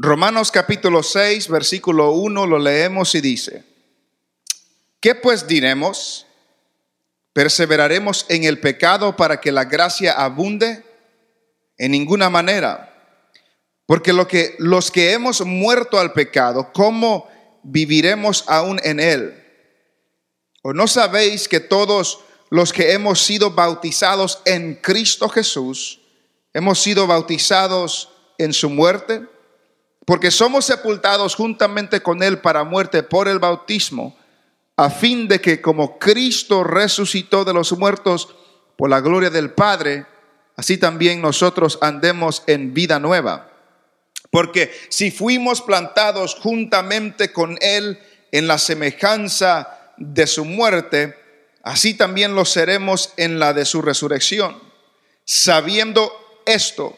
Romanos capítulo 6, versículo 1 lo leemos y dice, ¿qué pues diremos? ¿Perseveraremos en el pecado para que la gracia abunde? En ninguna manera. Porque lo que, los que hemos muerto al pecado, ¿cómo viviremos aún en él? ¿O no sabéis que todos los que hemos sido bautizados en Cristo Jesús, hemos sido bautizados en su muerte? Porque somos sepultados juntamente con él para muerte por el bautismo, a fin de que como Cristo resucitó de los muertos por la gloria del Padre, así también nosotros andemos en vida nueva. Porque si fuimos plantados juntamente con él en la semejanza de su muerte, así también lo seremos en la de su resurrección, sabiendo esto,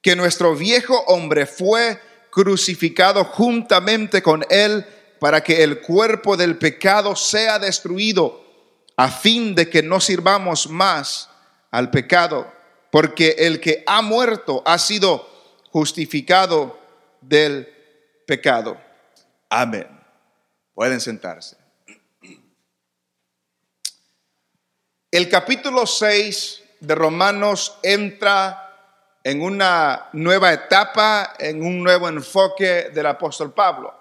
que nuestro viejo hombre fue crucificado juntamente con él para que el cuerpo del pecado sea destruido, a fin de que no sirvamos más al pecado, porque el que ha muerto ha sido justificado del pecado. Amén. Pueden sentarse. El capítulo 6 de Romanos entra en una nueva etapa, en un nuevo enfoque del apóstol Pablo.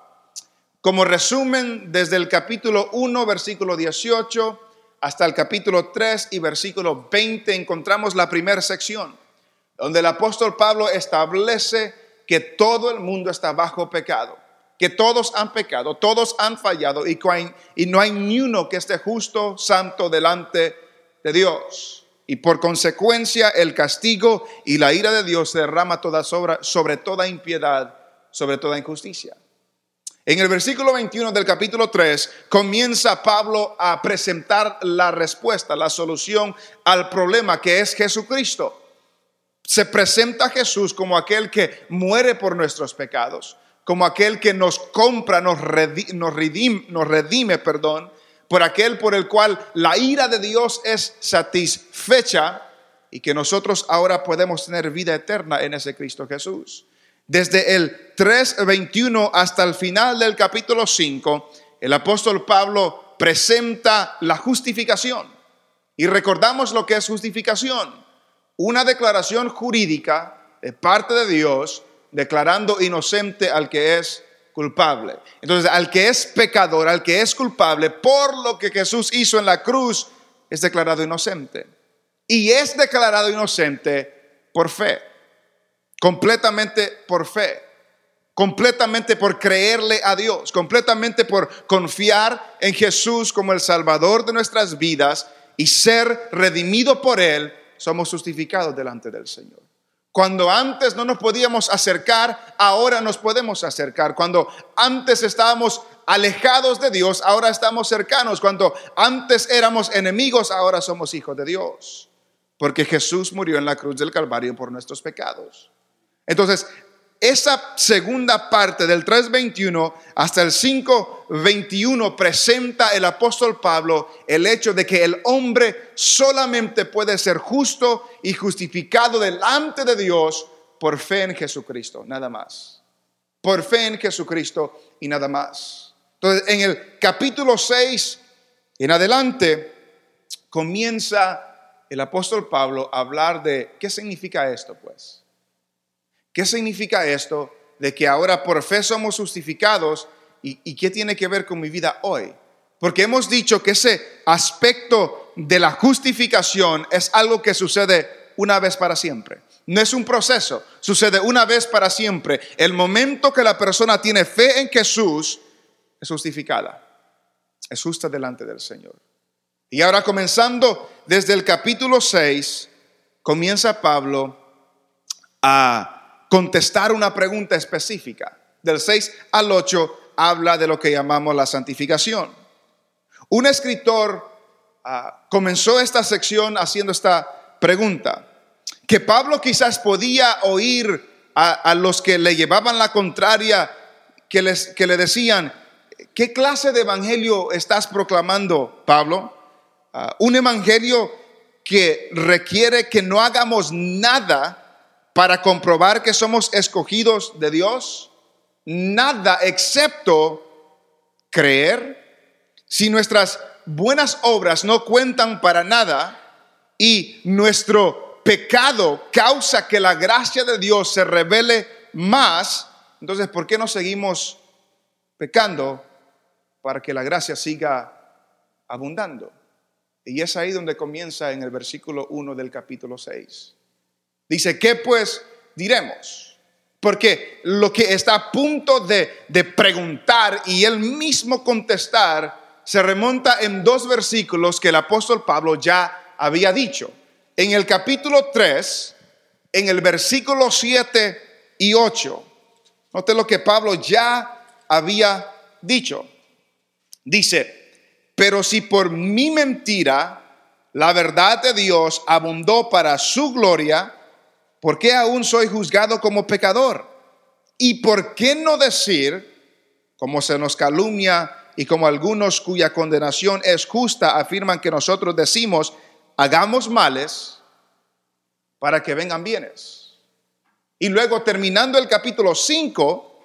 Como resumen, desde el capítulo 1, versículo 18, hasta el capítulo 3 y versículo 20 encontramos la primera sección, donde el apóstol Pablo establece que todo el mundo está bajo pecado, que todos han pecado, todos han fallado y, no hay ni uno que esté justo, santo delante de Dios. Y por consecuencia el castigo y la ira de Dios derrama toda sobre, sobre toda impiedad, sobre toda injusticia. En el versículo 21 del capítulo 3 comienza Pablo a presentar la respuesta, la solución al problema que es Jesucristo. Se presenta a Jesús como aquel que muere por nuestros pecados, como aquel que nos compra, nos redime, nos redime perdón, por aquel por el cual la ira de Dios es satisfecha y que nosotros ahora podemos tener vida eterna en ese Cristo Jesús. Desde el 3.21 hasta el final del capítulo 5, el apóstol Pablo presenta la justificación. Y recordamos lo que es justificación. Una declaración jurídica de parte de Dios declarando inocente al que es culpable. Entonces, al que es pecador, al que es culpable por lo que Jesús hizo en la cruz, es declarado inocente. Y es declarado inocente por fe, completamente por fe, completamente por creerle a Dios, completamente por confiar en Jesús como el Salvador de nuestras vidas y ser redimido por Él, somos justificados delante del Señor. Cuando antes no nos podíamos acercar, ahora nos podemos acercar. Cuando antes estábamos alejados de Dios, ahora estamos cercanos. Cuando antes éramos enemigos, ahora somos hijos de Dios. Porque Jesús murió en la cruz del Calvario por nuestros pecados. Entonces, esa segunda parte del 3.21 hasta el 5.21 presenta el apóstol Pablo el hecho de que el hombre solamente puede ser justo y justificado delante de Dios por fe en Jesucristo, nada más. Por fe en Jesucristo y nada más. Entonces, en el capítulo 6 en adelante comienza el apóstol Pablo a hablar de qué significa esto, pues. ¿Qué significa esto de que ahora por fe somos justificados y, qué tiene que ver con mi vida hoy? Porque hemos dicho que ese aspecto de la justificación es algo que sucede una vez para siempre. No es un proceso, sucede una vez para siempre. El momento que la persona tiene fe en Jesús es justificada, es justa delante del Señor. Y ahora comenzando desde el capítulo 6, comienza Pablo a contestar una pregunta específica. Del 6 al 8 habla de lo que llamamos la santificación. Un escritor ah, comenzó esta sección haciendo esta pregunta, que Pablo quizás podía oír a, los que le llevaban la contraria, que, les, que le decían, ¿qué clase de evangelio estás proclamando, Pablo? Ah, un evangelio que requiere que no hagamos nada para comprobar que somos escogidos de Dios? nada excepto creer, si nuestras buenas obras no cuentan para nada y nuestro pecado causa que la gracia de Dios se revele más, entonces ¿por qué no seguimos pecando para que la gracia siga abundando? Y es ahí donde comienza en el versículo 1 del capítulo 6. Dice, ¿qué pues diremos? Porque lo que está a punto de, de preguntar y él mismo contestar se remonta en dos versículos que el apóstol Pablo ya había dicho. En el capítulo 3, en el versículo 7 y 8, note lo que Pablo ya había dicho. Dice, pero si por mi mentira la verdad de Dios abundó para su gloria, ¿por qué aún soy juzgado como pecador? ¿Y por qué no decir, como se nos calumnia y como algunos cuya condenación es justa afirman que nosotros decimos, hagamos males para que vengan bienes? Y luego terminando el capítulo 5,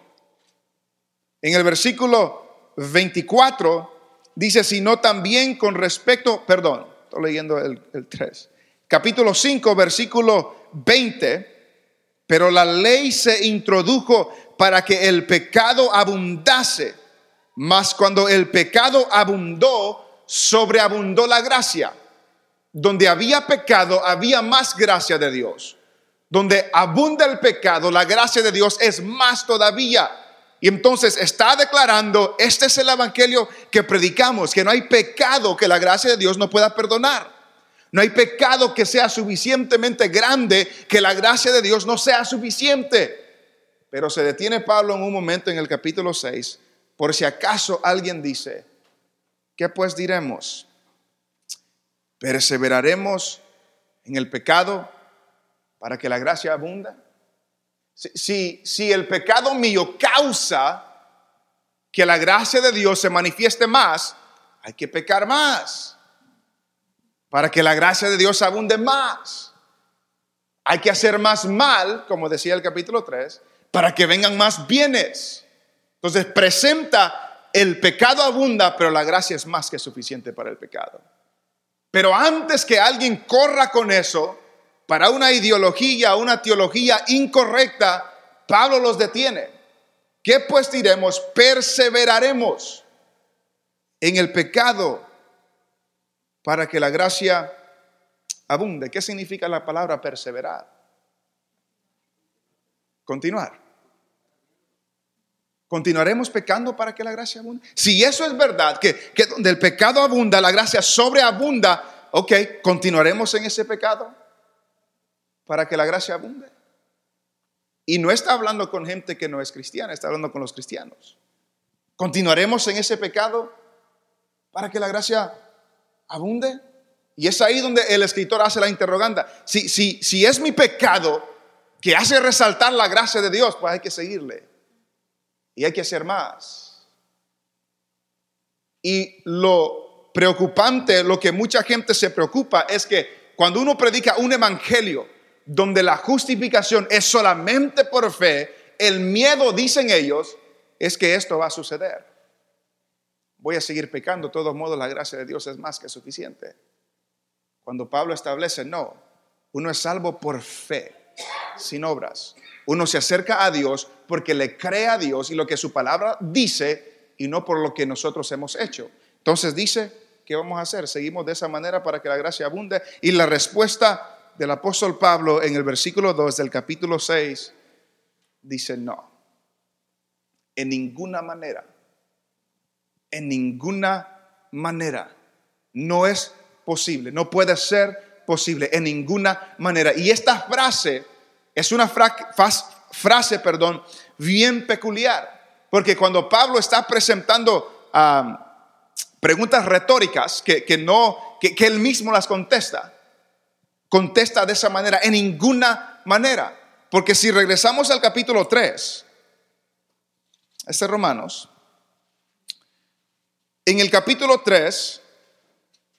en el versículo 24, dice, sino también con respecto, perdón, estoy leyendo el, 3, capítulo 5, versículo 20, pero la ley se introdujo para que el pecado abundase, mas cuando el pecado abundó, sobreabundó la gracia. Donde había pecado, había más gracia de Dios. Donde abunda el pecado, la gracia de Dios es más todavía. Y entonces está declarando, este es el evangelio que predicamos, que no hay pecado que la gracia de Dios no pueda perdonar. No hay pecado que sea suficientemente grande que la gracia de Dios no sea suficiente. Pero se detiene Pablo en un momento en el capítulo 6, por si acaso alguien dice, ¿qué pues diremos? ¿Perseveraremos en el pecado para que la gracia abunda? Si, si, el pecado mío causa que la gracia de Dios se manifieste más, hay que pecar más para que la gracia de Dios abunde más. Hay que hacer más mal, como decía el capítulo 3, para que vengan más bienes. Entonces presenta el pecado abunda, pero la gracia es más que suficiente para el pecado. Pero antes que alguien corra con eso, para una ideología, una teología incorrecta, Pablo los detiene. ¿Qué pues diremos? Perseveraremos en el pecado para que la gracia abunde. ¿Qué significa la palabra perseverar? Continuar. ¿Continuaremos pecando para que la gracia abunde? Si eso es verdad, que, que donde el pecado abunda, la gracia sobreabunda, ok, ¿continuaremos en ese pecado? para que la gracia abunde. Y no está hablando con gente que no es cristiana, está hablando con los cristianos. ¿Continuaremos en ese pecado para que la gracia abunde? Y es ahí donde el escritor hace la interrogante. Si, si, si es mi pecado que hace resaltar la gracia de Dios, pues hay que seguirle. Y hay que hacer más. Y lo preocupante, lo que mucha gente se preocupa es que cuando uno predica un evangelio donde la justificación es solamente por fe, el miedo, dicen ellos, es que esto va a suceder. Voy a seguir pecando, de todos modos la gracia de Dios es más que suficiente. Cuando Pablo establece, no, uno es salvo por fe, sin obras. Uno se acerca a Dios porque le cree a Dios y lo que su palabra dice y no por lo que nosotros hemos hecho. Entonces dice, ¿qué vamos a hacer? Seguimos de esa manera para que la gracia abunde. Y la respuesta del apóstol Pablo en el versículo 2 del capítulo 6 dice no. En ninguna manera. En ninguna manera. No es posible. No puede ser posible. En ninguna manera. Y esta frase es una frase, perdón, bien peculiar. Porque cuando Pablo está presentando preguntas retóricas que, que no, que, que él mismo las contesta, contesta de esa manera, en ninguna manera. Porque si regresamos al capítulo 3, este Romanos, en el capítulo 3,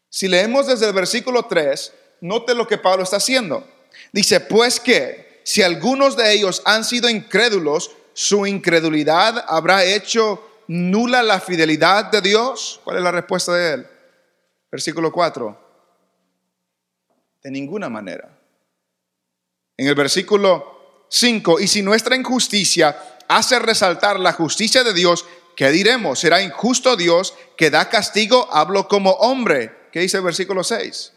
si leemos desde el versículo 3, note lo que Pablo está haciendo. Dice, pues que si algunos de ellos han sido incrédulos, su incredulidad habrá hecho nula la fidelidad de Dios? ¿Cuál es la respuesta de él? Versículo 4. De ninguna manera. En el versículo 5, y si nuestra injusticia hace resaltar la justicia de Dios, ¿qué diremos? ¿Será injusto Dios que da castigo? Hablo como hombre. ¿Qué dice el versículo 6?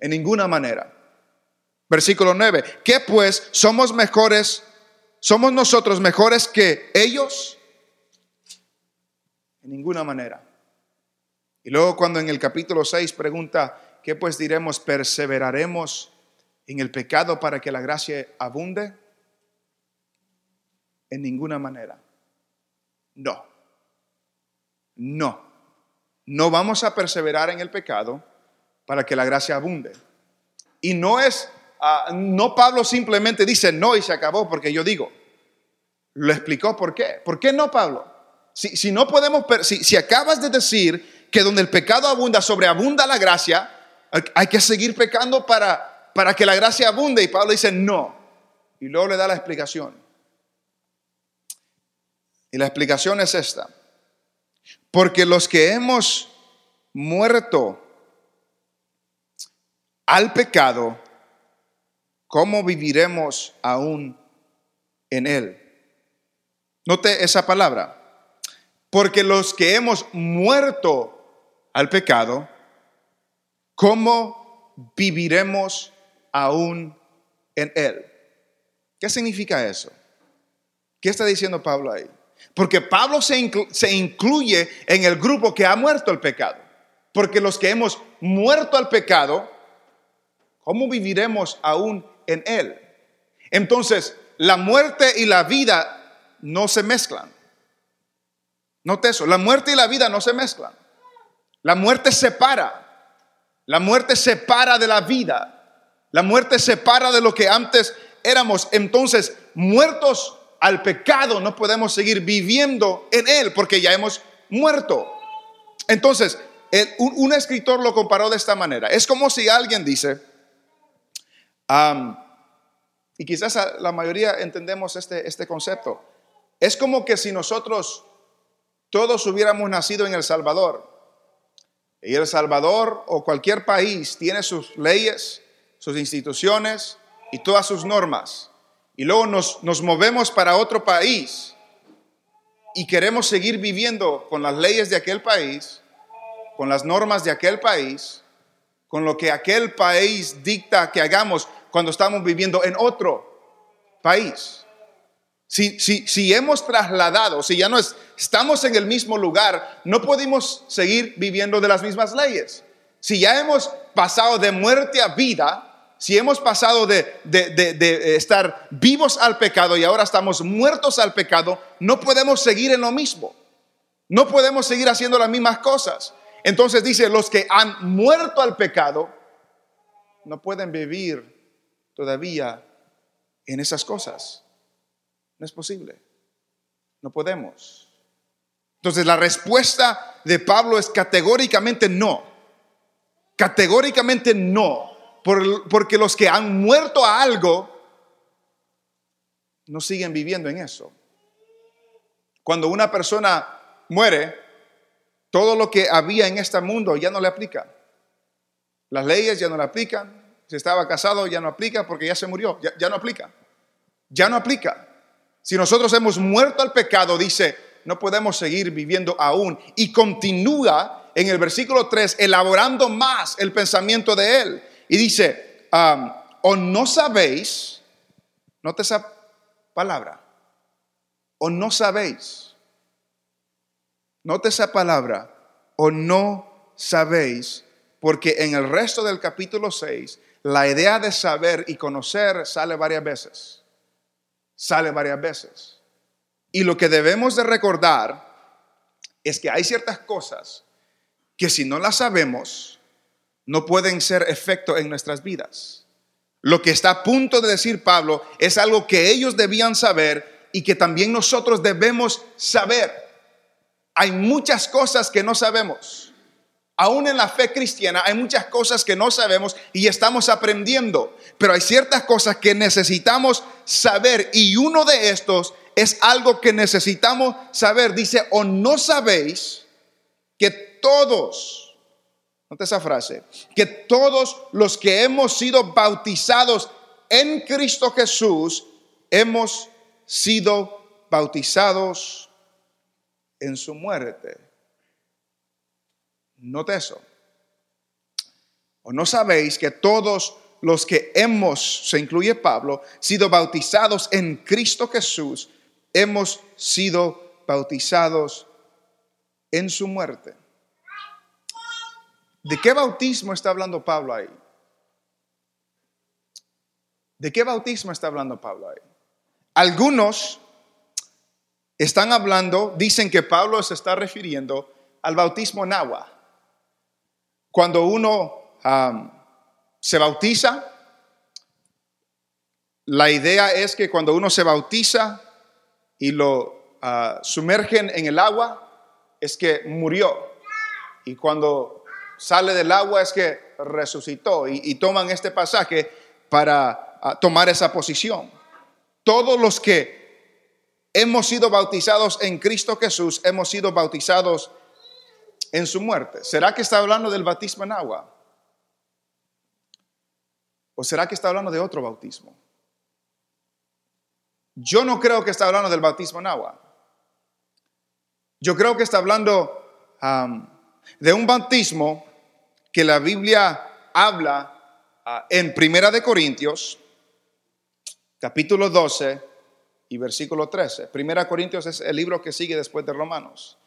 En ninguna manera. Versículo 9. ¿Qué pues somos mejores? ¿Somos nosotros mejores que ellos? En ninguna manera. Y luego cuando en el capítulo 6 pregunta, ¿qué pues diremos? ¿Perseveraremos en el pecado para que la gracia abunde? En ninguna manera. No. No. No vamos a perseverar en el pecado para que la gracia abunde. Y no es Ah, no Pablo simplemente dice no y se acabó porque yo digo. Lo explicó por qué. ¿Por qué no, Pablo? Si, no podemos, si, si acabas de decir que donde el pecado abunda, sobreabunda la gracia, hay que seguir pecando para, para que la gracia abunde. Y Pablo dice no. Y luego le da la explicación. Y la explicación es esta. Porque los que hemos muerto al pecado, ¿cómo viviremos aún en Él? Note esa palabra. Porque los que hemos muerto al pecado, ¿cómo viviremos aún en Él? ¿Qué significa eso? ¿Qué está diciendo Pablo ahí? Porque Pablo se, se incluye en el grupo que ha muerto al pecado. Porque los que hemos muerto al pecado, ¿cómo viviremos aún en Él. Entonces, la muerte y la vida no se mezclan. Note eso, la muerte y la vida no se mezclan. La muerte separa. La muerte separa de la vida. La muerte separa de lo que antes éramos. Entonces, muertos al pecado, no podemos seguir viviendo en él porque ya hemos muerto. Entonces, un, escritor lo comparó de esta manera. Es como si alguien dice, y quizás la mayoría entendemos este, este concepto. Es como que si nosotros todos hubiéramos nacido en El Salvador. Y El Salvador o cualquier país tiene sus leyes, sus instituciones y todas sus normas. Y luego nos, nos movemos para otro país y queremos seguir viviendo con las leyes de aquel país, con las normas de aquel país, con lo que aquel país dicta que hagamos cuando estamos viviendo en otro país. Si, si, si hemos trasladado, si ya no estamos en el mismo lugar, no podemos seguir viviendo de las mismas leyes. Si ya hemos pasado de muerte a vida, si hemos pasado de, estar vivos al pecado y ahora estamos muertos al pecado, no podemos seguir en lo mismo. No podemos seguir haciendo las mismas cosas. Entonces dice, los que han muerto al pecado no pueden vivir todavía en esas cosas. No es posible. No podemos. Entonces la respuesta de Pablo es categóricamente no. Categóricamente no. Porque los que han muerto a algo no siguen viviendo en eso. Cuando una persona muere, todo lo que había en este mundo ya no le aplica. Las leyes ya no le aplican. Si estaba casado ya no aplica porque ya se murió. Ya, no aplica. Ya no aplica. Si nosotros hemos muerto al pecado, dice, no podemos seguir viviendo aún. Y continúa en el versículo 3 elaborando más el pensamiento de él. Y dice, o no sabéis, note esa palabra, o no sabéis Note esa palabra, o no sabéis, porque en el resto del capítulo 6, la idea de saber y conocer sale varias veces. Sale varias veces. Y lo que debemos de recordar es que hay ciertas cosas que si no las sabemos, no pueden ser efecto en nuestras vidas. Lo que está a punto de decir Pablo es algo que ellos debían saber y que también nosotros debemos saber. Hay muchas cosas que no sabemos. Aún en la fe cristiana hay muchas cosas que no sabemos y estamos aprendiendo, pero hay ciertas cosas que necesitamos saber y uno de estos es algo que necesitamos saber. Dice, o no sabéis que todos, nota esa frase, que todos los que hemos sido bautizados en Cristo Jesús, hemos sido bautizados en su muerte. Note eso. ¿O no sabéis que todos los que hemos, se incluye Pablo, sido bautizados en Cristo Jesús, hemos sido bautizados en su muerte? ¿De qué bautismo está hablando Pablo ahí? ¿De qué bautismo está hablando Pablo ahí? Algunos están hablando, dicen que Pablo se está refiriendo al bautismo en agua. Cuando uno se bautiza, la idea es que cuando uno se bautiza y lo ah, sumergen en el agua, es que murió. Y cuando sale del agua es que resucitó. Y, toman este pasaje para ah, tomar esa posición. Todos los que hemos sido bautizados en Cristo Jesús, hemos sido bautizados en su muerte. ¿Será que está hablando del bautismo en agua? ¿O será que está hablando de otro bautismo? Yo no creo que está hablando del bautismo en agua. Yo creo que está hablando de un bautismo que la Biblia habla ah, en Primera de Corintios, capítulo 12 y versículo 13. Primera Corintios es el libro que sigue después de Romanos.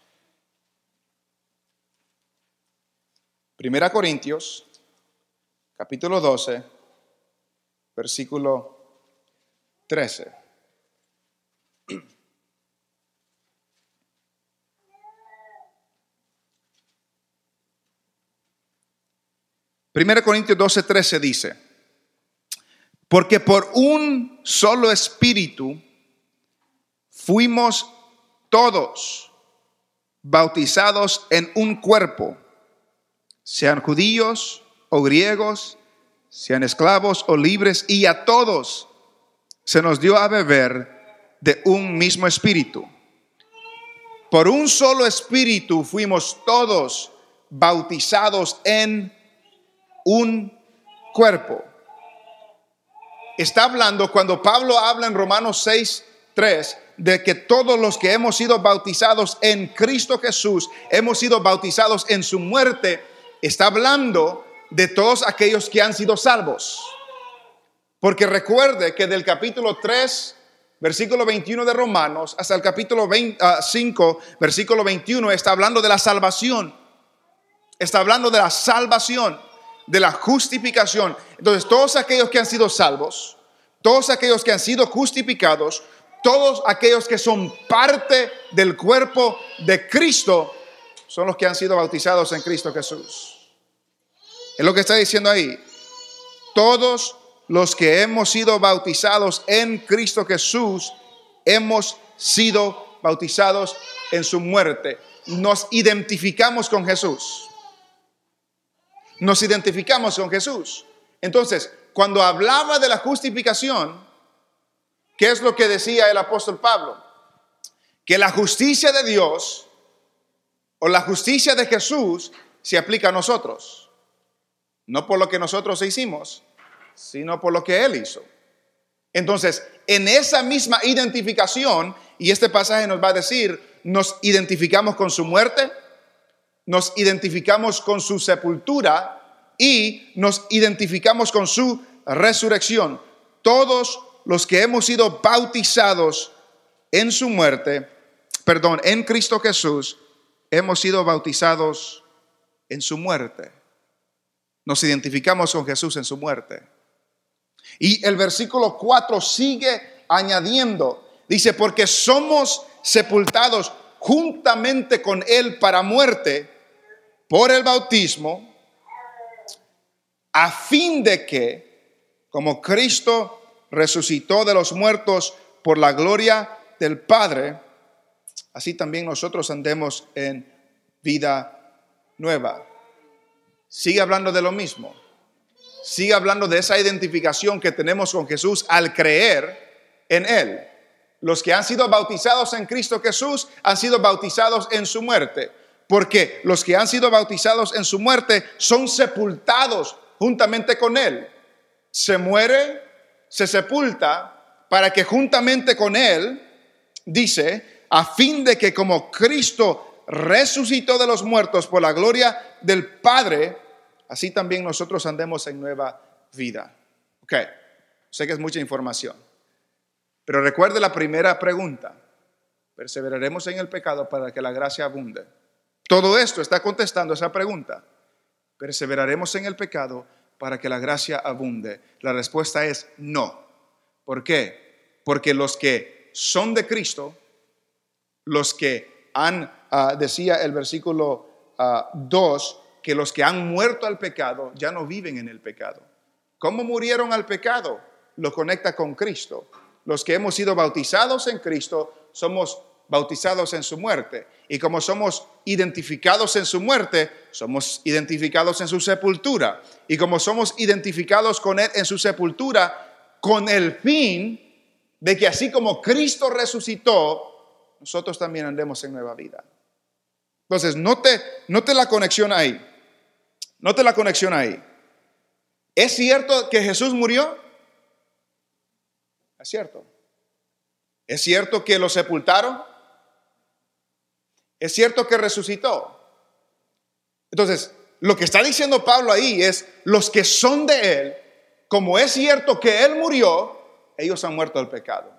Primera Corintios, capítulo 12, versículo 13. Primera Corintios 12, 13 dice, porque por un solo espíritu fuimos todos bautizados en un cuerpo sean judíos o griegos, sean esclavos o libres, y a todos se nos dio a beber de un mismo espíritu. Por un solo espíritu fuimos todos bautizados en un cuerpo. Está hablando cuando Pablo habla en Romanos 6, 3, de que todos los que hemos sido bautizados en Cristo Jesús, hemos sido bautizados en su muerte, está hablando de todos aquellos que han sido salvos. Porque recuerde que del capítulo 3, versículo 21 de Romanos, hasta el capítulo 5, ah, versículo 21, está hablando de la salvación. Está hablando de la salvación, de la justificación. Entonces, todos aquellos que han sido salvos, todos aquellos que han sido justificados, todos aquellos que son parte del cuerpo de Cristo, son los que han sido bautizados en Cristo Jesús. Es lo que está diciendo ahí. Todos los que hemos sido bautizados en Cristo Jesús, hemos sido bautizados en su muerte. Nos identificamos con Jesús. Nos identificamos con Jesús. Entonces, cuando hablaba de la justificación, ¿qué es lo que decía el apóstol Pablo? Que la justicia de Dios o la justicia de Jesús se aplica a nosotros. No por lo que nosotros hicimos, sino por lo que Él hizo. Entonces, en esa misma identificación, y este pasaje nos va a decir, nos identificamos con su muerte, nos identificamos con su sepultura y nos identificamos con su resurrección. Todos los que hemos sido bautizados en su muerte, perdón, en Cristo Jesús, hemos sido bautizados en su muerte. Nos identificamos con Jesús en su muerte. Y el versículo 4 sigue añadiendo, dice, porque somos sepultados juntamente con Él para muerte por el bautismo, a fin de que, como Cristo resucitó de los muertos por la gloria del Padre, así también nosotros andemos en vida nueva. sigue hablando de lo mismo. Sigue hablando de esa identificación que tenemos con Jesús al creer en Él. Los que han sido bautizados en Cristo Jesús han sido bautizados en su muerte. Porque los que han sido bautizados en su muerte son sepultados juntamente con Él. Se muere, se sepulta, para que juntamente con Él, dice, a fin de que como Cristo resucitó de los muertos por la gloria del Padre, así también nosotros andemos en nueva vida. Ok, sé que es mucha información, pero recuerde la primera pregunta. ¿Perseveraremos en el pecado para que la gracia abunde? Todo esto está contestando esa pregunta. ¿Perseveraremos en el pecado para que la gracia abunde? La respuesta es no. ¿Por qué? Porque los que son de Cristo, los que han, ah, decía el versículo 2, ah, que los que han muerto al pecado ya no viven en el pecado. ¿Cómo murieron al pecado? Lo conecta con Cristo. Los que hemos sido bautizados en Cristo somos bautizados en su muerte. Y como somos identificados en su muerte, somos identificados en su sepultura. Y como somos identificados con Él en su sepultura, con el fin de que así como Cristo resucitó, nosotros también andemos en nueva vida. Entonces, note, note la conexión ahí. Note la conexión ahí. ¿Es cierto que Jesús murió? Es cierto. ¿Es cierto que lo sepultaron? Es cierto que resucitó. Entonces, lo que está diciendo Pablo ahí es, los que son de Él, como es cierto que Él murió, ellos han muerto del pecado.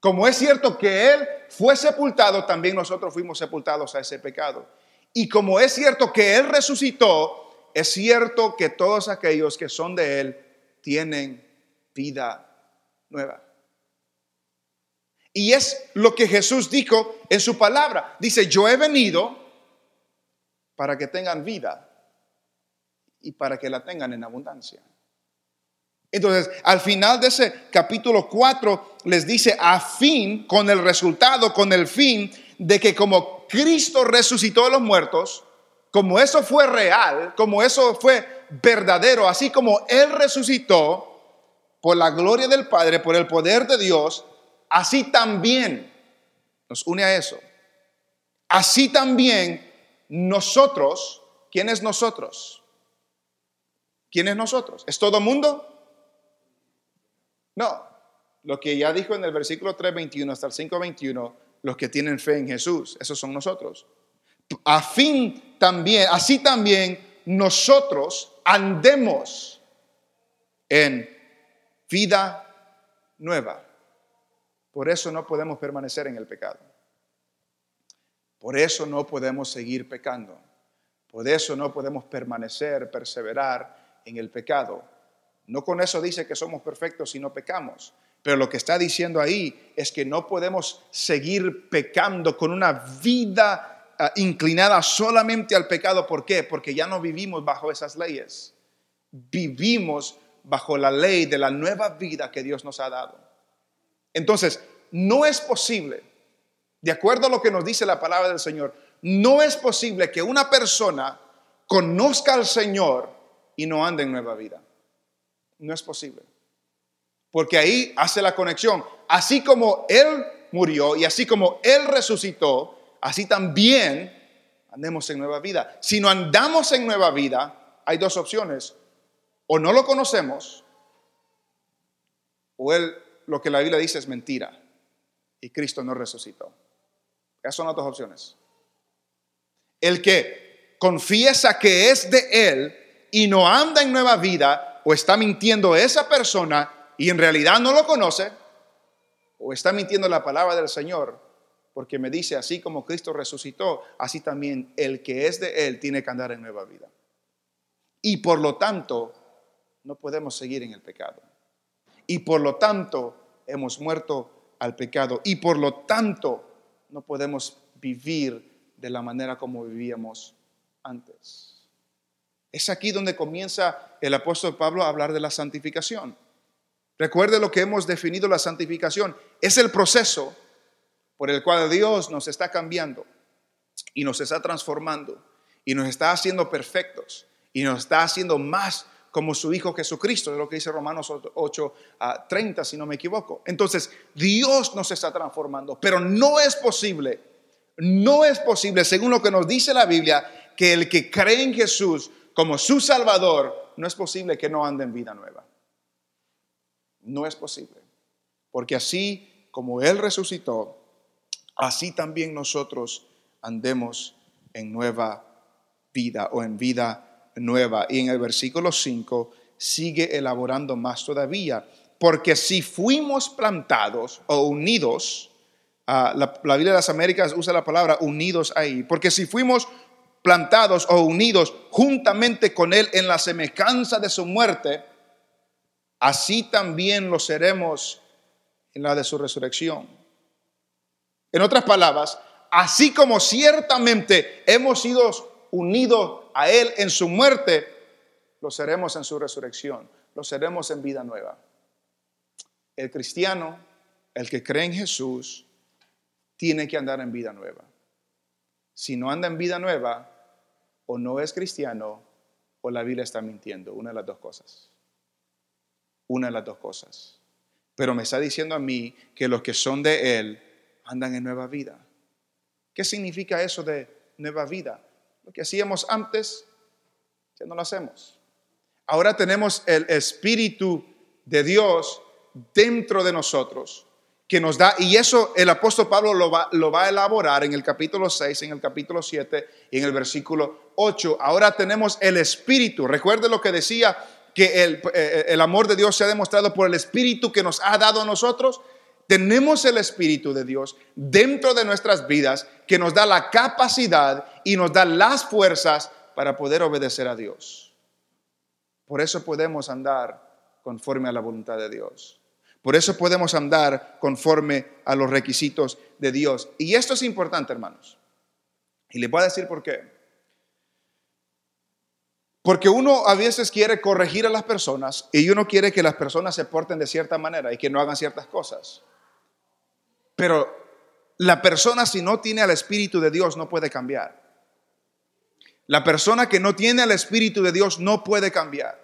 Como es cierto que Él fue sepultado, también nosotros fuimos sepultados a ese pecado. Y como es cierto que Él resucitó, es cierto que todos aquellos que son de Él tienen vida nueva. Y es lo que Jesús dijo en su palabra. Dice, yo he venido para que tengan vida y para que la tengan en abundancia. Entonces, al final de ese capítulo 4 les dice, a fin, con el resultado, con el fin de que como Cristo resucitó de los muertos, como eso fue real, como eso fue verdadero, así como Él resucitó por la gloria del Padre, por el poder de Dios, así también nos une a eso. Así también nosotros, ¿quién es nosotros? ¿Quién es nosotros? ¿Es todo mundo? No. Lo que ya dijo en el versículo 3.21 hasta el 5.21, los que tienen fe en Jesús, esos son nosotros. A fin también, así también nosotros andemos en vida nueva. Por eso no podemos permanecer en el pecado. Por eso no podemos seguir pecando. Por eso no podemos permanecer, perseverar en el pecado. No con eso dice que somos perfectos si no pecamos. Pero lo que está diciendo ahí es que no podemos seguir pecando con una vida ah, inclinada solamente al pecado. ¿Por qué? Porque ya no vivimos bajo esas leyes. Vivimos bajo la ley de la nueva vida que Dios nos ha dado. Entonces, no es posible, de acuerdo a lo que nos dice la palabra del Señor, no es posible que una persona conozca al Señor y no ande en nueva vida. No es posible. Porque ahí hace la conexión. Así como Él murió y así como Él resucitó, así también andemos en nueva vida. Si no andamos en nueva vida, hay dos opciones. O no lo conocemos, o Él lo que la Biblia dice es mentira y Cristo no resucitó. Esas son las dos opciones. El que confiesa que es de Él y no anda en nueva vida, o está mintiendo esa persona y en realidad no lo conoce, o está mintiendo la palabra del Señor, porque me dice, así como Cristo resucitó, así también el que es de Él tiene que andar en nueva vida. Y por lo tanto, no podemos seguir en el pecado. Y por lo tanto, hemos muerto al pecado y por lo tanto no podemos vivir de la manera como vivíamos antes. Es aquí donde comienza el apóstol Pablo a hablar de la santificación. Recuerde lo que hemos definido la santificación. Es el proceso por el cual Dios nos está cambiando y nos está transformando y nos está haciendo perfectos y nos está haciendo más como su Hijo Jesucristo, es lo que dice Romanos 8 a 30, si no me equivoco. Entonces, Dios nos está transformando, pero no es posible, no es posible, según lo que nos dice la Biblia, que el que cree en Jesús como su Salvador, no es posible que no ande en vida nueva. No es posible, porque así como Él resucitó, así también nosotros andemos en nueva vida o en vida nueva. Y en el versículo 5 sigue elaborando más todavía. Porque si fuimos plantados o unidos, ah, la, la Biblia de las Américas usa la palabra unidos ahí, porque si fuimos plantados o unidos juntamente con Él en la semejanza de su muerte, así también lo seremos en la de su resurrección. En otras palabras, así como ciertamente hemos sido unidos a Él en su muerte, lo seremos en su resurrección, lo seremos en vida nueva. El cristiano, el que cree en Jesús, tiene que andar en vida nueva. Si no anda en vida nueva, o no es cristiano, o la Biblia está mintiendo, una de las dos cosas. Una de las dos cosas. Pero me está diciendo a mí que los que son de Él andan en nueva vida. ¿Qué significa eso de nueva vida? Lo que hacíamos antes, ya no lo hacemos. Ahora tenemos el Espíritu de Dios dentro de nosotros que nos da, y eso el apóstol Pablo lo va, lo va, a elaborar en el capítulo 6, en el capítulo 7 y en el versículo 8. Ahora tenemos el Espíritu. Recuerde lo que decía, que el, eh, el amor de Dios se ha demostrado por el Espíritu que nos ha dado a nosotros. Tenemos el Espíritu de Dios dentro de nuestras vidas que nos da la capacidad y nos da las fuerzas para poder obedecer a Dios. Por eso podemos andar conforme a la voluntad de Dios. Por eso podemos andar conforme a los requisitos de Dios. Y esto es importante, hermanos. Y les voy a decir por qué. Porque uno a veces quiere corregir a las personas y uno quiere que las personas se porten de cierta manera y que no hagan ciertas cosas. Pero la persona si no tiene al Espíritu de Dios no puede cambiar. La persona que no tiene al Espíritu de Dios no puede cambiar.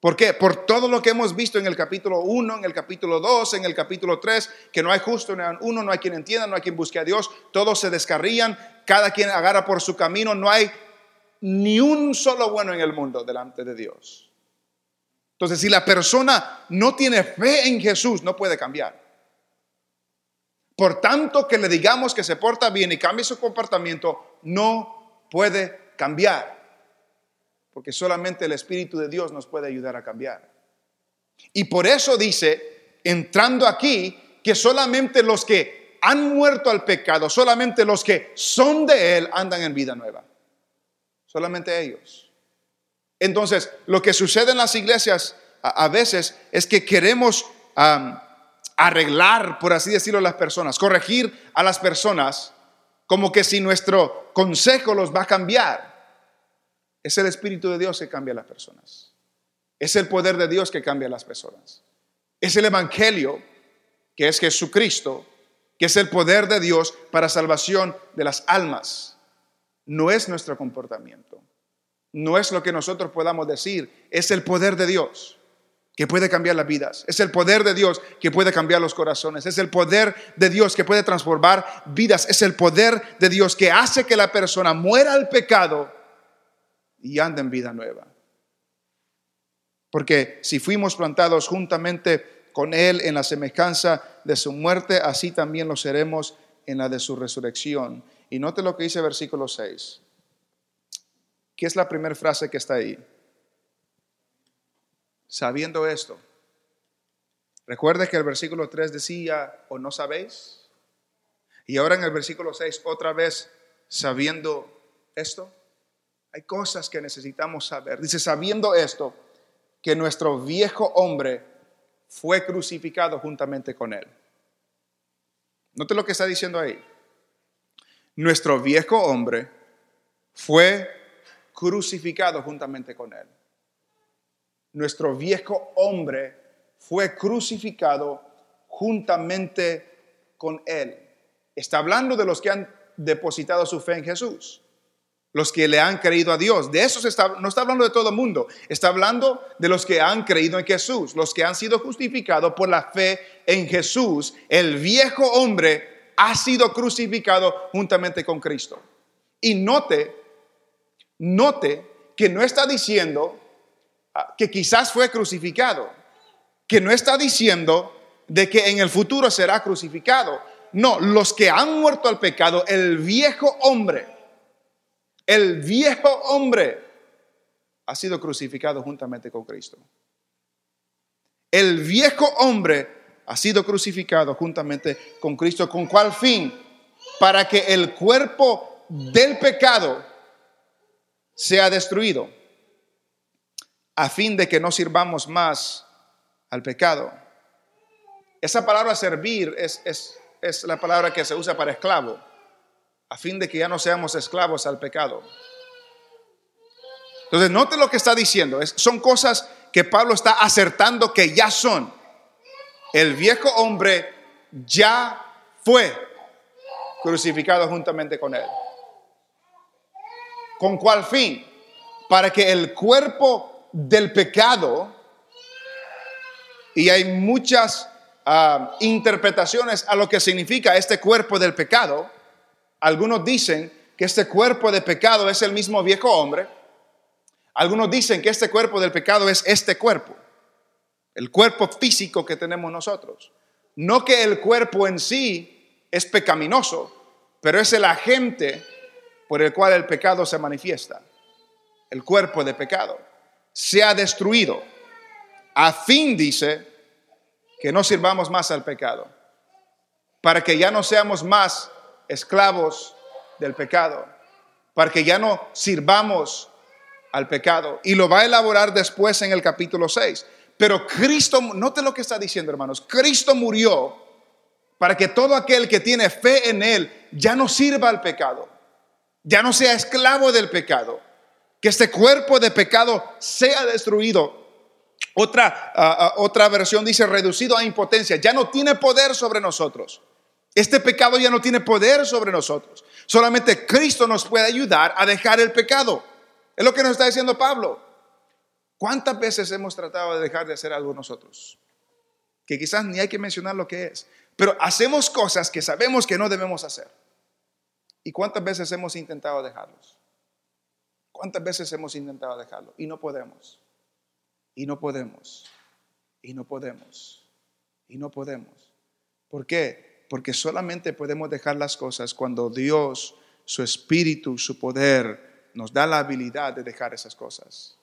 ¿Por qué? Por todo lo que hemos visto en el capítulo 1, en el capítulo 2, en el capítulo 3, que no hay justo ni uno, no hay quien entienda, no hay quien busque a Dios, todos se descarrían, cada quien agarra por su camino, no hay ni un solo bueno en el mundo delante de Dios. Entonces, si la persona no tiene fe en Jesús, no puede cambiar. Por tanto que le digamos que se porta bien y cambie su comportamiento, no puede cambiar. Porque solamente el Espíritu de Dios nos puede ayudar a cambiar. Y por eso dice, entrando aquí, que solamente los que han muerto al pecado, solamente los que son de Él andan en vida nueva. Solamente ellos. Entonces, lo que sucede en las iglesias a, veces es que queremos arreglar, por así decirlo, las personas, corregir a las personas, como que si nuestro consejo los va a cambiar. Es el Espíritu de Dios que cambia las personas. Es el poder de Dios que cambia las personas. Es el Evangelio, que es Jesucristo, que es el poder de Dios para salvación de las almas. No es nuestro comportamiento. No es lo que nosotros podamos decir. Es el poder de Dios que puede cambiar las vidas. Es el poder de Dios que puede cambiar los corazones. Es el poder de Dios que puede transformar vidas. Es el poder de Dios que hace que la persona muera al pecado y ande en vida nueva. Porque si fuimos plantados juntamente con Él en la semejanza de su muerte, así también lo seremos en la de su resurrección. Y note lo que dice versículo 6. ¿Qué es la primera frase que está ahí? Sabiendo esto. Recuerde que el versículo 3 decía, o no sabéis. Y ahora en el versículo 6, otra vez, sabiendo esto. Hay cosas que necesitamos saber. Dice, sabiendo esto, que nuestro viejo hombre fue crucificado juntamente con él. Note lo que está diciendo ahí. Nuestro viejo hombre fue crucificado juntamente con él nuestro viejo hombre fue crucificado juntamente con él. Está hablando de los que han depositado su fe en Jesús. los que le han creído a Dios. De eso está, no está hablando de todo el mundo, está hablando de los que han creído en Jesús, los que han sido justificados por la fe en Jesús. El viejo hombre ha sido crucificado juntamente con Cristo. Y note, note que no está diciendo que quizás fue crucificado, que no está diciendo de que en el futuro será crucificado. No, los que han muerto al pecado, el viejo hombre, el viejo hombre ha sido crucificado juntamente con Cristo. El viejo hombre ha sido crucificado juntamente con Cristo. ¿Con cuál fin? Para que el cuerpo del pecado sea destruido, a fin de que no sirvamos más al pecado. Esa palabra servir es, es es la palabra que se usa para esclavo, a fin de que ya no seamos esclavos al pecado. Entonces, note lo que está diciendo. son cosas que Pablo está acertando que ya son. El viejo hombre ya fue crucificado juntamente con él. ¿Con cuál fin? Para que el cuerpo del pecado, y hay muchas Ah, interpretaciones a lo que significa este cuerpo del pecado. Algunos dicen que este cuerpo de pecado es el mismo viejo hombre. Algunos dicen que este cuerpo del pecado es este cuerpo, el cuerpo físico que tenemos nosotros. No que el cuerpo en sí es pecaminoso, pero es el agente por el cual el pecado se manifiesta. El cuerpo de pecado se ha destruido. A fin, dice, que no sirvamos más al pecado, para que ya no seamos más esclavos del pecado, para que ya no sirvamos al pecado. Y lo va a elaborar después en el capítulo 6. Pero Cristo, note lo que está diciendo hermanos, Cristo murió para que todo aquel que tiene fe en Él ya no sirva al pecado, ya no sea esclavo del pecado, que este cuerpo de pecado sea destruido otra, ah, ah, otra versión dice reducido a impotencia. Ya no tiene poder sobre nosotros. Este pecado ya no tiene poder sobre nosotros. Solamente Cristo nos puede ayudar a dejar el pecado. Es lo que nos está diciendo Pablo. ¿Cuántas veces hemos tratado de dejar de hacer algo nosotros? Que quizás ni hay que mencionar lo que es. Pero hacemos cosas que sabemos que no debemos hacer. ¿Y cuántas veces hemos intentado dejarlos? ¿Cuántas veces hemos intentado dejarlo? Y no podemos. Y no podemos. Y no podemos. Y no podemos. ¿Por qué? Porque solamente podemos dejar las cosas cuando Dios, su espíritu, su poder, nos da la habilidad de dejar esas cosas.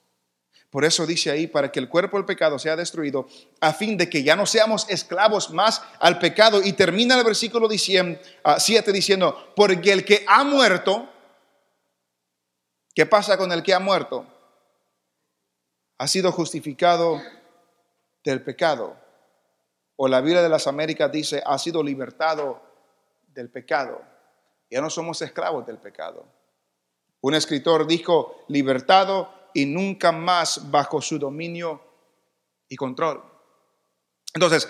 Por eso dice ahí, para que el cuerpo del pecado sea destruido, a fin de que ya no seamos esclavos más al pecado. Y termina el versículo 7 ah, diciendo, porque el que ha muerto, ¿qué pasa con el que ha muerto? ha sido justificado del pecado. O la Biblia de las Américas dice, ha sido libertado del pecado. Ya no somos esclavos del pecado. Un escritor dijo, libertado y nunca más bajo su dominio y control. Entonces,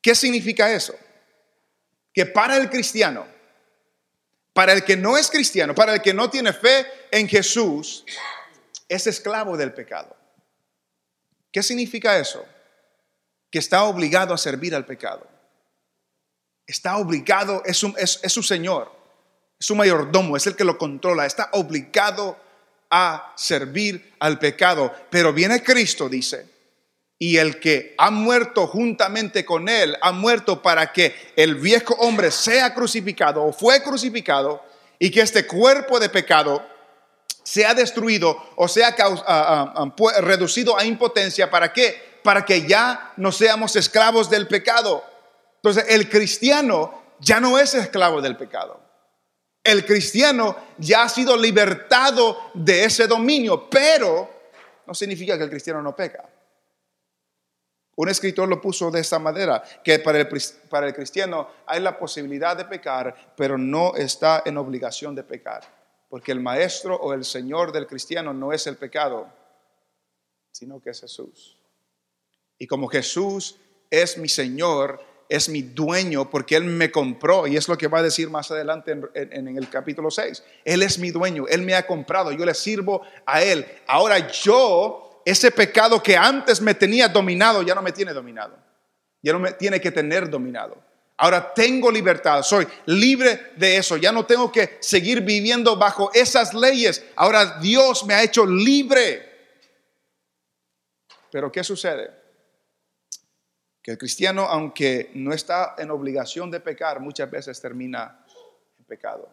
¿qué significa eso? Que para el cristiano, para el que no es cristiano, para el que no tiene fe en Jesús, es esclavo del pecado. ¿Qué significa eso? Que está obligado a servir al pecado. Está obligado, es, es, su Señor, es su mayordomo, es el que lo controla. Está obligado a servir al pecado. Pero viene Cristo, dice, y el que ha muerto juntamente con él, ha muerto para que el viejo hombre sea crucificado o fue crucificado y que este cuerpo de pecado sea destruido o sea reducido a impotencia. ¿Para qué? Para que ya no seamos esclavos del pecado. Entonces, el cristiano ya no es esclavo del pecado. El cristiano ya ha sido libertado de ese dominio, pero no significa que el cristiano no peca. Un escritor lo puso de esta manera, que para el, para el cristiano hay la posibilidad de pecar, pero no está en obligación de pecar. Porque el maestro o el Señor del cristiano no es el pecado, sino que es Jesús. Y como Jesús es mi Señor, es mi dueño porque Él me compró. Y es lo que va a decir más adelante en, en, el capítulo 6. Él es mi dueño, Él me ha comprado, yo le sirvo a Él. Ahora yo, ese pecado que antes me tenía dominado, ya no me tiene dominado. Ya no me tiene que tener dominado. Ahora tengo libertad, soy libre de eso. Ya no tengo que seguir viviendo bajo esas leyes. Ahora Dios me ha hecho libre. Pero ¿qué sucede? Que el cristiano, aunque no está en obligación de pecar, muchas veces termina en pecado.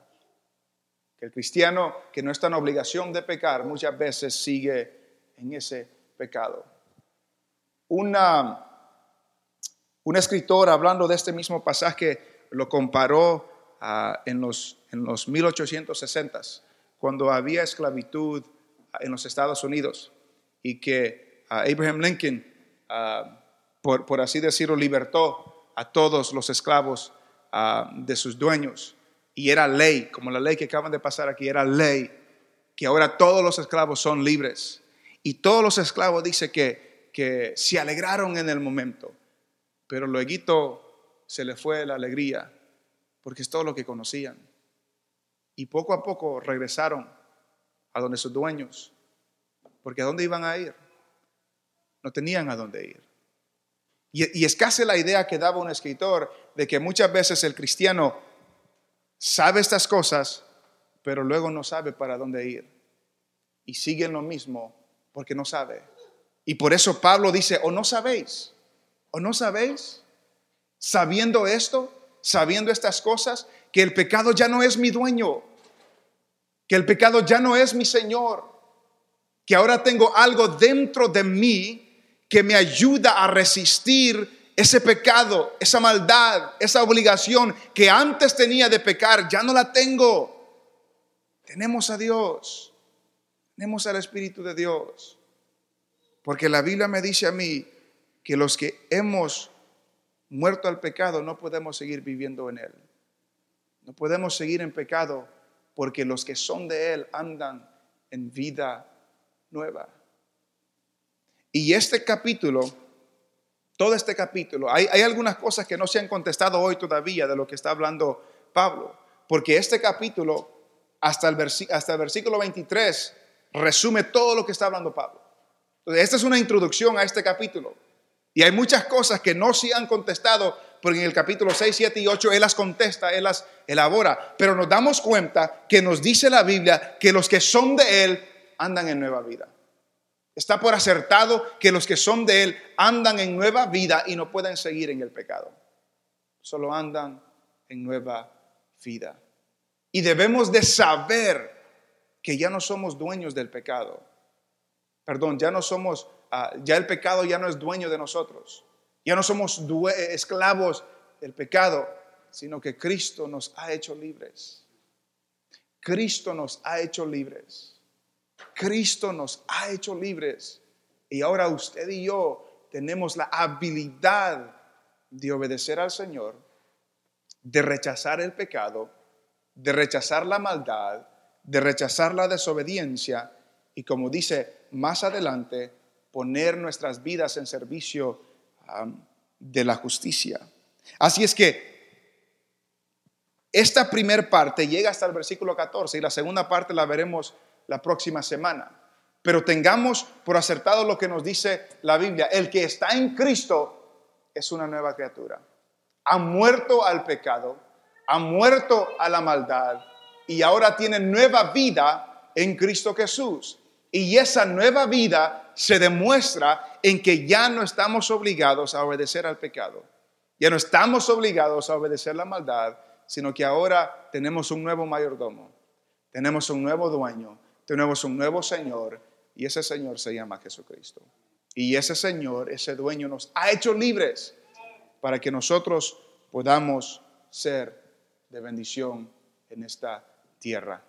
Que el cristiano que no está en obligación de pecar, muchas veces sigue en ese pecado. Una, un escritor hablando de este mismo pasaje lo comparó ah, en, los, en los 1860s, cuando había esclavitud en los Estados Unidos y que ah, Abraham Lincoln ah, por, así decirlo, libertó a todos los esclavos ah, de sus dueños. Y era ley, como la ley que acaban de pasar aquí, era ley, que ahora todos los esclavos son libres. Y todos los esclavos dice que, que se alegraron en el momento, pero luego se le fue la alegría, porque es todo lo que conocían. Y poco a poco regresaron a donde sus dueños, porque ¿a dónde iban a ir? No tenían a dónde ir. Y, es casi la idea que daba un escritor de que muchas veces el cristiano sabe estas cosas, pero luego no sabe para dónde ir. Y sigue en lo mismo porque no sabe. Y por eso Pablo dice, o no sabéis, o no sabéis, sabiendo esto, sabiendo estas cosas, que el pecado ya no es mi dueño, que el pecado ya no es mi Señor, que ahora tengo algo dentro de mí que me ayuda a resistir ese pecado, esa maldad, esa obligación que antes tenía de pecar, ya no la tengo. Tenemos a Dios, tenemos al Espíritu de Dios. Porque la Biblia me dice a mí que los que hemos muerto al pecado no podemos seguir viviendo en él. No podemos seguir en pecado porque los que son de él andan en vida nueva. Y este capítulo, todo este capítulo, hay, algunas cosas que no se han contestado hoy todavía de lo que está hablando Pablo, porque este capítulo, hasta el, hasta el versículo 23, resume todo lo que está hablando Pablo. Entonces, esta es una introducción a este capítulo. Y hay muchas cosas que no se han contestado, porque en el capítulo 6, 7 y 8 Él las contesta, Él las elabora. Pero nos damos cuenta que nos dice la Biblia que los que son de Él andan en nueva vida. Está por acertado que los que son de Él andan en nueva vida y no pueden seguir en el pecado. Solo andan en nueva vida. Y debemos de saber que ya no somos dueños del pecado. Perdón, ya no somos, ah, ya el pecado ya no es dueño de nosotros. Ya no somos esclavos del pecado, sino que Cristo nos ha hecho libres. Cristo nos ha hecho libres. Cristo nos ha hecho libres y ahora usted y yo tenemos la habilidad de obedecer al Señor, de rechazar el pecado, de rechazar la maldad, de rechazar la desobediencia y como dice más adelante, poner nuestras vidas en servicio de la justicia. Así es que esta primera parte llega hasta el versículo 14 y la segunda parte la veremos la próxima semana. Pero tengamos por acertado lo que nos dice la Biblia. El que está en Cristo es una nueva criatura. Ha muerto al pecado, ha muerto a la maldad y ahora tiene nueva vida en Cristo Jesús. Y esa nueva vida se demuestra en que ya no estamos obligados a obedecer al pecado. Ya no estamos obligados a obedecer la maldad, sino que ahora tenemos un nuevo mayordomo, tenemos un nuevo dueño, tenemos un nuevo Señor y ese Señor se llama Jesucristo. Y ese Señor, ese dueño nos ha hecho libres para que nosotros podamos ser de bendición en esta tierra.